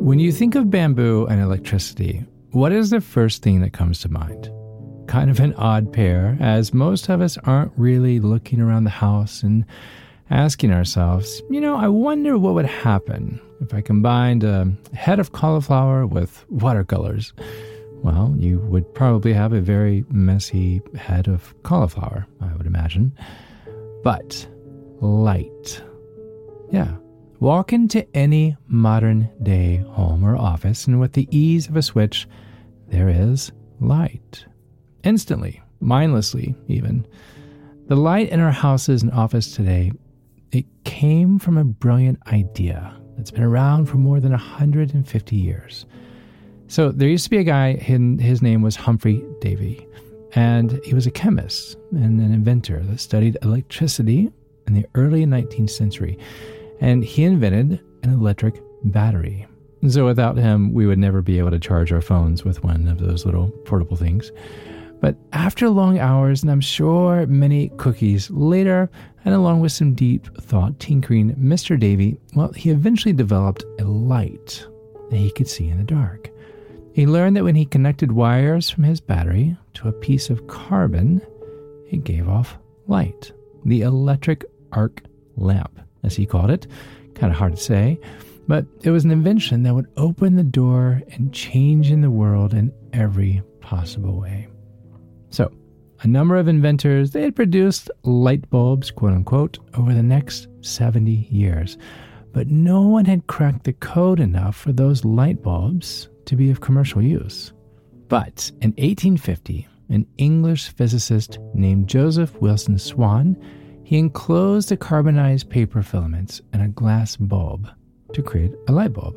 When you think of bamboo and electricity, what is the first thing that comes to mind? Kind of an odd pair, as most of us aren't really looking around the house and asking ourselves, you know, I wonder what would happen if I combined a head of cauliflower with watercolors. Well, you would probably have a very messy head of cauliflower, I would imagine. But light. Yeah, Walk into any modern day home or office, and with the ease of a switch, there is light. Instantly, mindlessly, even. The light in our houses and office today, it came from a brilliant idea that's been around for more than 150 years. So there used to be a guy, his name was Humphrey Davy, and he was a chemist and an inventor that studied electricity in the early 19th century and he invented an electric battery. So without him, we would never be able to charge our phones with one of those little portable things. But after long hours, and I'm sure many cookies later, and along with some deep thought tinkering, Mr. Davy, well, he eventually developed a light that he could see in the dark. He learned that when he connected wires from his battery to a piece of carbon, it gave off light, the electric arc lamp as he called it. Kind of hard to say, but it was an invention that would open the door and change in the world in every possible way. So, a number of inventors, they had produced light bulbs, quote unquote, over the next 70 years. But no one had cracked the code enough for those light bulbs to be of commercial use. But in 1850, an English physicist named Joseph Wilson Swan he enclosed the carbonized paper filaments in a glass bulb to create a light bulb.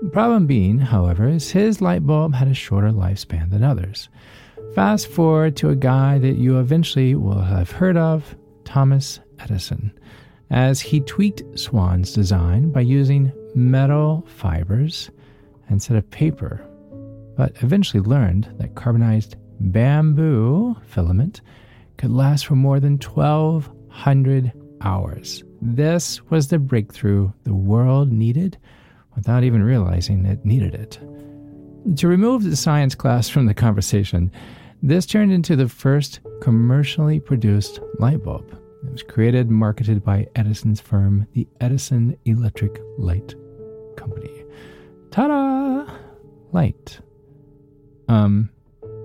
The problem being, however, is his light bulb had a shorter lifespan than others. Fast forward to a guy that you eventually will have heard of, Thomas Edison, as he tweaked Swan's design by using metal fibers instead of paper, but eventually learned that carbonized bamboo filament could last for more than 12 100 hours. This was the breakthrough the world needed without even realizing it needed it. To remove the science class from the conversation, this turned into the first commercially produced light bulb. It was created and marketed by Edison's firm, the Edison Electric Light Company. Ta da! Light. Um,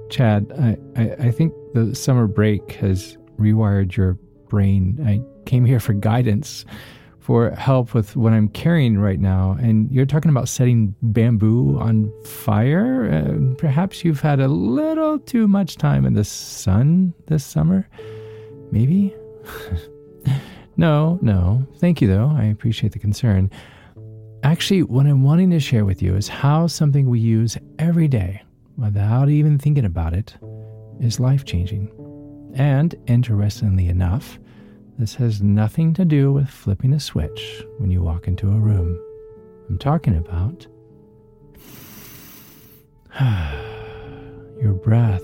Chad, I, I, I think the summer break has rewired your brain. I came here for guidance, for help with what I'm carrying right now. And you're talking about setting bamboo on fire. Uh, perhaps you've had a little too much time in the sun this summer. Maybe? no, no. Thank you, though. I appreciate the concern. Actually, what I'm wanting to share with you is how something we use every day without even thinking about it is life changing. And interestingly enough, this has nothing to do with flipping a switch when you walk into a room. I'm talking about your breath.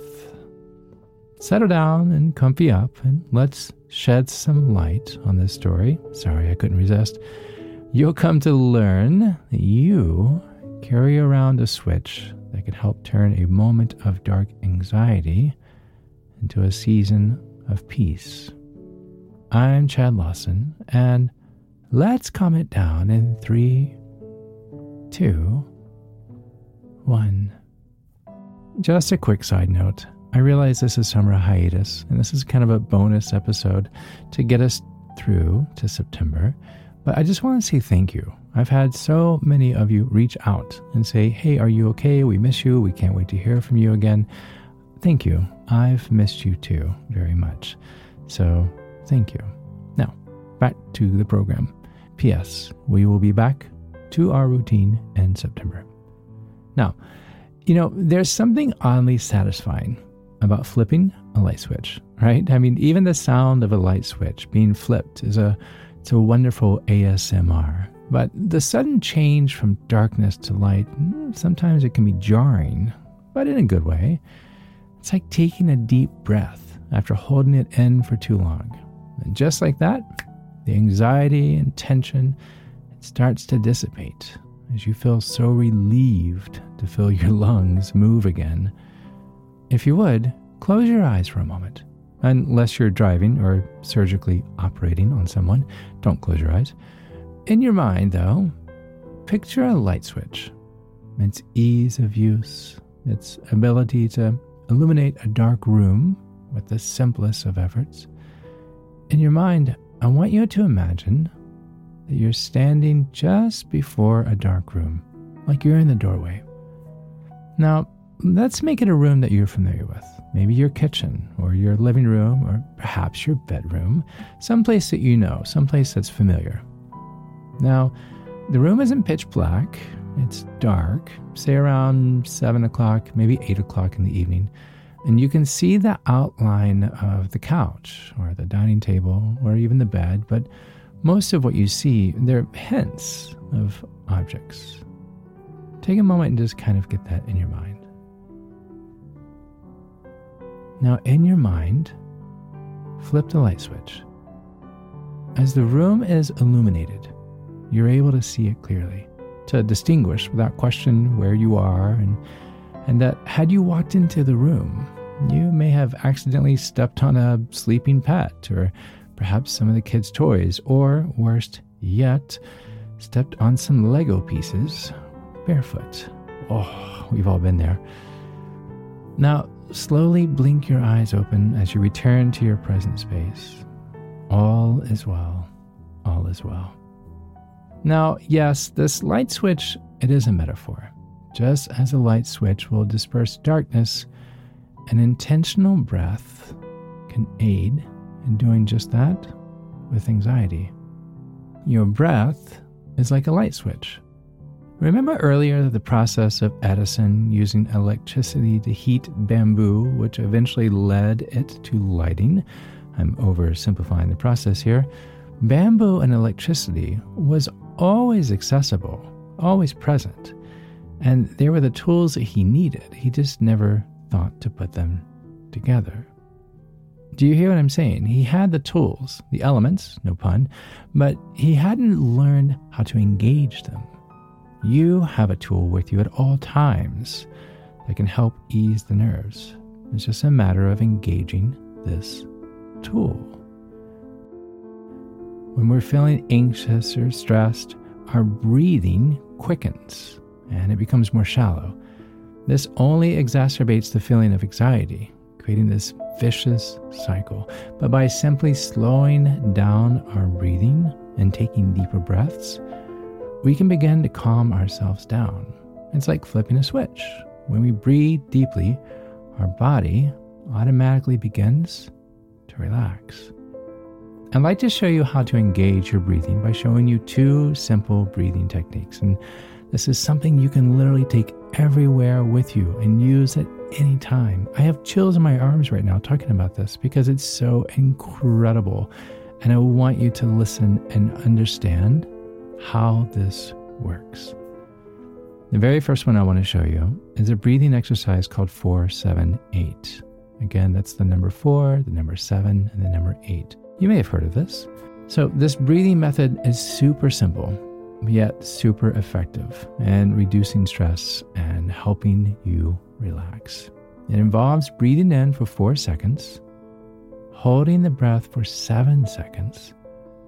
Settle down and comfy up, and let's shed some light on this story. Sorry, I couldn't resist. You'll come to learn that you carry around a switch that can help turn a moment of dark anxiety into a season of peace. I'm Chad Lawson, and let's calm it down in three, two, one. Just a quick side note. I realize this is summer hiatus, and this is kind of a bonus episode to get us through to September. But I just want to say thank you. I've had so many of you reach out and say, Hey, are you okay? We miss you. We can't wait to hear from you again. Thank you. I've missed you too very much. So thank you. Now, back to the program. P.S. We will be back to our routine in September. Now, you know, there's something oddly satisfying about flipping a light switch, right? I mean, even the sound of a light switch being flipped is a it's a wonderful ASMR. But the sudden change from darkness to light, mm, sometimes it can be jarring, but in a good way. It's like taking a deep breath after holding it in for too long. And just like that, the anxiety and tension it starts to dissipate. as you feel so relieved to feel your lungs move again. If you would, close your eyes for a moment. Unless you're driving or surgically operating on someone, don't close your eyes. In your mind, though, picture a light switch. Its ease of use, its ability to illuminate a dark room with the simplest of efforts. In your mind, I want you to imagine that you're standing just before a dark room, like you're in the doorway. Now, let's make it a room that you're familiar with. Maybe your kitchen, or your living room, or perhaps your bedroom, someplace that you know, someplace that's familiar. Now, the room isn't pitch black, it's dark, say around 7 o'clock, maybe 8 o'clock in the evening, and you can see the outline of the couch, or the dining table, or even the bed, but most of what you see, they're hints of objects. Take a moment and just kind of get that in your mind. Now, in your mind, flip the light switch. As the room is illuminated, you're able to see it clearly, to distinguish without question where you are, and, and that had you walked into the room, you may have accidentally stepped on a sleeping pet or perhaps some of the kids' toys, or worst yet, stepped on some Lego pieces barefoot. Oh, we've all been there. Now, slowly blink your eyes open as you return to your present space. All is well. All is well. Now, yes, this light switch, it is a metaphor. Just as a light switch will disperse darkness, an intentional breath can aid in doing just that with anxiety. Your breath is like a light switch. Remember earlier the process of Edison using electricity to heat bamboo, which eventually led it to lighting? I'm oversimplifying the process here. Bamboo and electricity was always accessible, always present, and they were the tools that he needed. He just never thought to put them together. Do you hear what I'm saying? He had the tools, the elements, no pun, but he hadn't learned how to engage them. You have a tool with you at all times that can help ease the nerves. It's just a matter of engaging this tool. When we're feeling anxious or stressed, our breathing quickens and it becomes more shallow. This only exacerbates the feeling of anxiety creating this vicious cycle. But by simply slowing down our breathing and taking deeper breaths, we can begin to calm ourselves down. It's like flipping a switch. When we breathe deeply, our body automatically begins to relax. I'd like to show you how to engage your breathing by showing you two simple breathing techniques. And this is something you can literally take everywhere with you and use at any time. I have chills in my arms right now talking about this because it's so incredible. And I want you to listen and understand how this works. The very first one I want to show you is a breathing exercise called 478. Again, that's the number 4, the number 7, and the number 8. You may have heard of this. So, this breathing method is super simple, yet super effective in reducing stress and helping you relax. It involves breathing in for four seconds, holding the breath for seven seconds,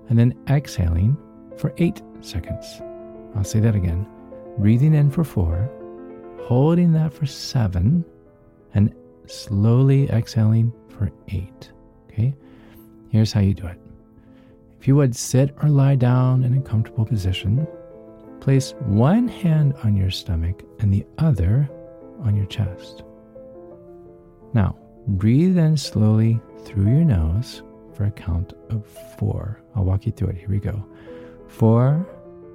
and then exhaling for eight seconds. I'll say that again. Breathing in for four, holding that for seven, and slowly exhaling for eight. Okay? Here's how you do it. If you would sit or lie down in a comfortable position, place one hand on your stomach and the other on your chest. Now, breathe in slowly through your nose for a count of four. I'll walk you through it. Here we go. Four,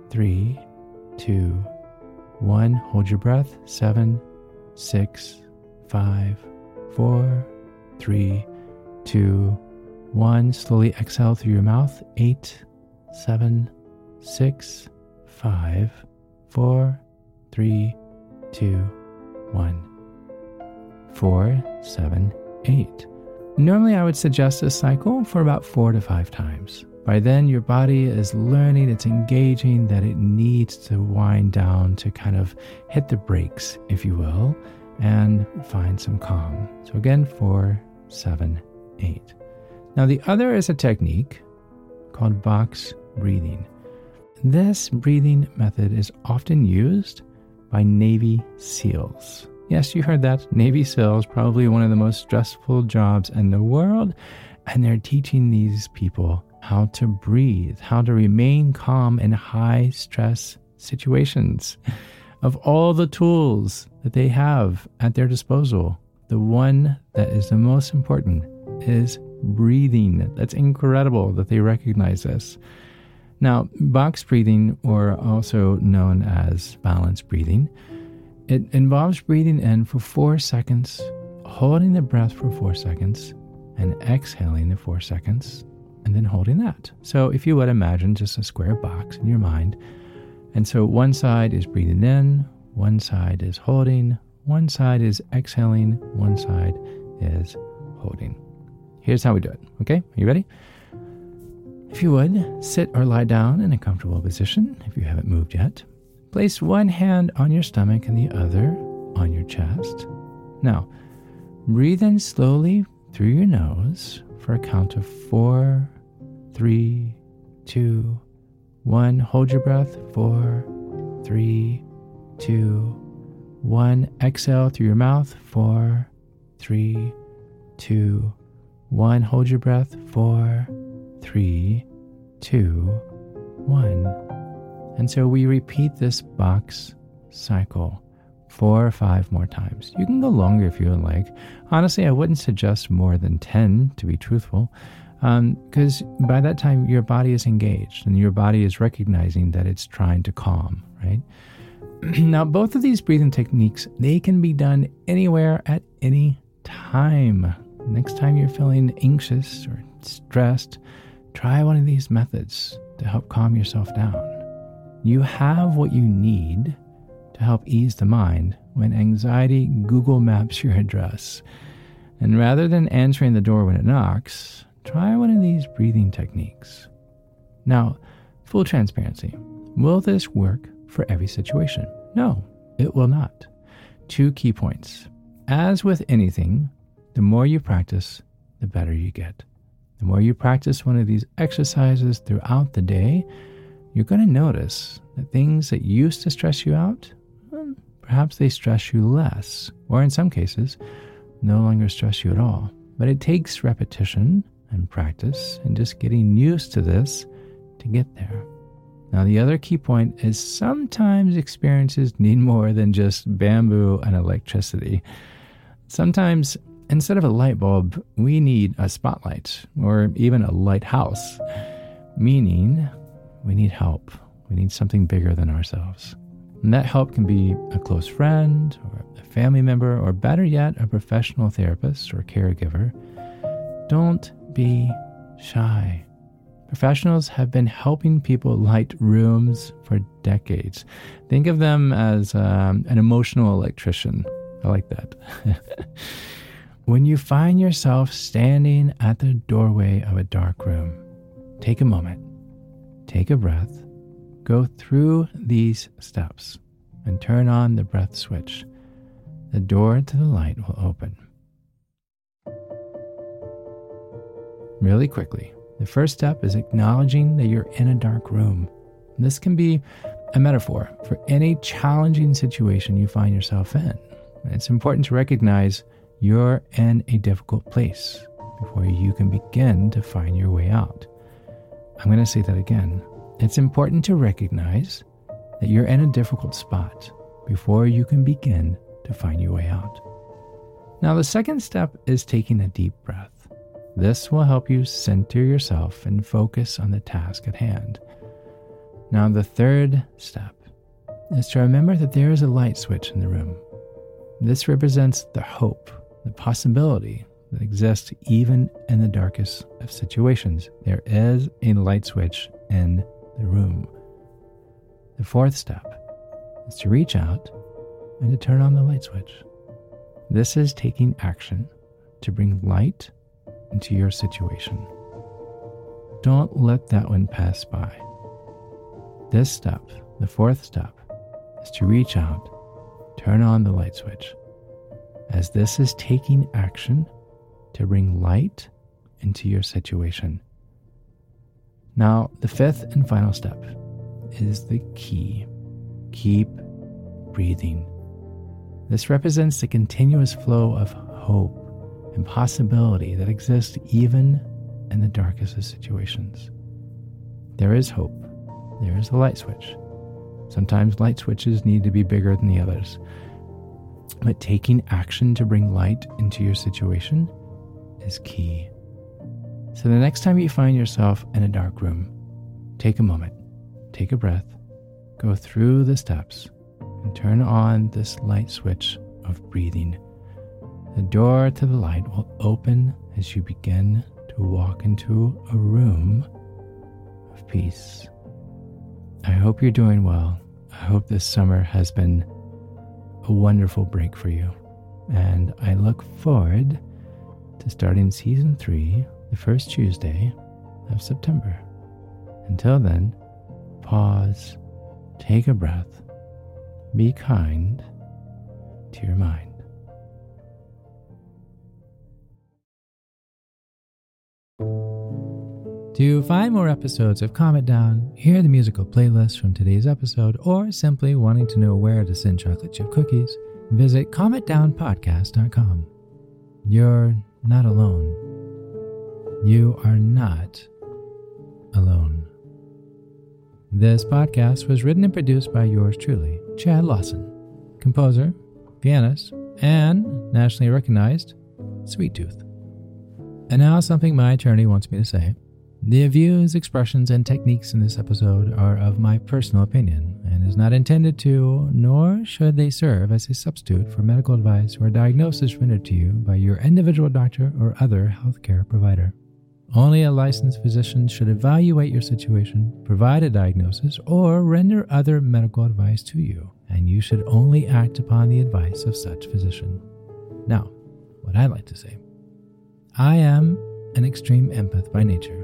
three, two, one. Hold your breath. Seven, six, five, four, three, two, one. Slowly exhale through your mouth. Eight, seven, six, five, four, three, two, one, four, seven, eight. Normally, I would suggest this cycle for about four to five times. By then, your body is learning, it's engaging that it needs to wind down to kind of hit the brakes, if you will, and find some calm. So, again, four, seven, eight. Now, the other is a technique called box breathing. This breathing method is often used by Navy SEALs. Yes, you heard that. Navy SEALs, probably one of the most stressful jobs in the world. And they're teaching these people how to breathe, how to remain calm in high stress situations. Of all the tools that they have at their disposal, the one that is the most important is breathing. That's incredible that they recognize this. Now, box breathing, or also known as balance breathing, it involves breathing in for four seconds, holding the breath for four seconds, and exhaling the four seconds, and then holding that. So, if you would imagine just a square box in your mind, and so one side is breathing in, one side is holding, one side is exhaling, one side is holding. Here's how we do it. Okay, are you ready? If you would, sit or lie down in a comfortable position if you haven't moved yet. Place one hand on your stomach and the other on your chest. Now, breathe in slowly through your nose for a count of four, three, two, one. Hold your breath. Four, three, two, one. Exhale through your mouth. Four, three, two, one. Hold your breath. Four, three, two, one. And so we repeat this box cycle four or five more times. You can go longer if you would like. Honestly, I wouldn't suggest more than 10 to be truthful, because um, by that time your body is engaged and your body is recognizing that it's trying to calm, right? now, both of these breathing techniques, they can be done anywhere at any time. Next time you're feeling anxious or stressed, try one of these methods to help calm yourself down. You have what you need to help ease the mind when anxiety Google maps your address. And rather than answering the door when it knocks, try one of these breathing techniques. Now, full transparency will this work for every situation? No, it will not. Two key points. As with anything, the more you practice, the better you get. The more you practice one of these exercises throughout the day, you're going to notice that things that used to stress you out, well, perhaps they stress you less, or in some cases, no longer stress you at all. But it takes repetition and practice and just getting used to this to get there. Now, the other key point is sometimes experiences need more than just bamboo and electricity. Sometimes, instead of a light bulb, we need a spotlight or even a lighthouse, meaning we need help. We need something bigger than ourselves. And that help can be a close friend or a family member, or better yet, a professional therapist or caregiver. Don't be shy. Professionals have been helping people light rooms for decades. Think of them as um, an emotional electrician. I like that. when you find yourself standing at the doorway of a dark room, take a moment Take a breath, go through these steps, and turn on the breath switch. The door to the light will open. Really quickly, the first step is acknowledging that you're in a dark room. This can be a metaphor for any challenging situation you find yourself in. It's important to recognize you're in a difficult place before you can begin to find your way out. I'm going to say that again. It's important to recognize that you're in a difficult spot before you can begin to find your way out. Now, the second step is taking a deep breath. This will help you center yourself and focus on the task at hand. Now, the third step is to remember that there is a light switch in the room. This represents the hope, the possibility that exists even in the darkest of situations. There is a light switch in the room. The fourth step is to reach out and to turn on the light switch. This is taking action to bring light into your situation. don't let that one pass by. This step, the fourth step, is to reach out, turn on the light switch, as this is taking action to bring light into your situation. Now, the fifth and final step is the key. Keep breathing. This represents the continuous flow of hope and possibility that exists even in the darkest of situations. There is hope. There is a light switch. Sometimes light switches need to be bigger than the others. But taking action to bring light into your situation is key. So the next time you find yourself in a dark room, take a moment, take a breath, go through the steps, and turn on this light switch of breathing. The door to the light will open as you begin to walk into a room of peace. I hope you're doing well. I hope this summer has been a wonderful break for you. And I look forward to starting season three the first Tuesday of September. Until then, pause, take a breath, be kind to your mind. To find more episodes of Calm Down, hear the musical playlist from today's episode, or simply wanting to know where to send chocolate chip cookies, visit calmitdownpodcast.com. You're not alone. You are not alone. This podcast was written and produced by yours truly, Chad Lawson, composer, pianist, and nationally recognized Sweet Tooth. And now, something my attorney wants me to say. The views, expressions, and techniques in this episode are of my personal opinion and is not intended to, nor should they serve as a substitute for medical advice or diagnosis rendered to you by your individual doctor or other healthcare provider. Only a licensed physician should evaluate your situation, provide a diagnosis, or render other medical advice to you, and you should only act upon the advice of such physician. Now, what I like to say I am an extreme empath by nature,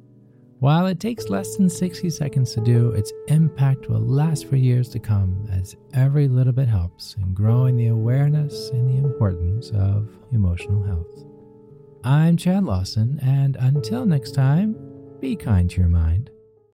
While it takes less than 60 seconds to do, its impact will last for years to come as every little bit helps in growing the awareness and the importance of emotional health. I'm Chad Lawson, and until next time, be kind to your mind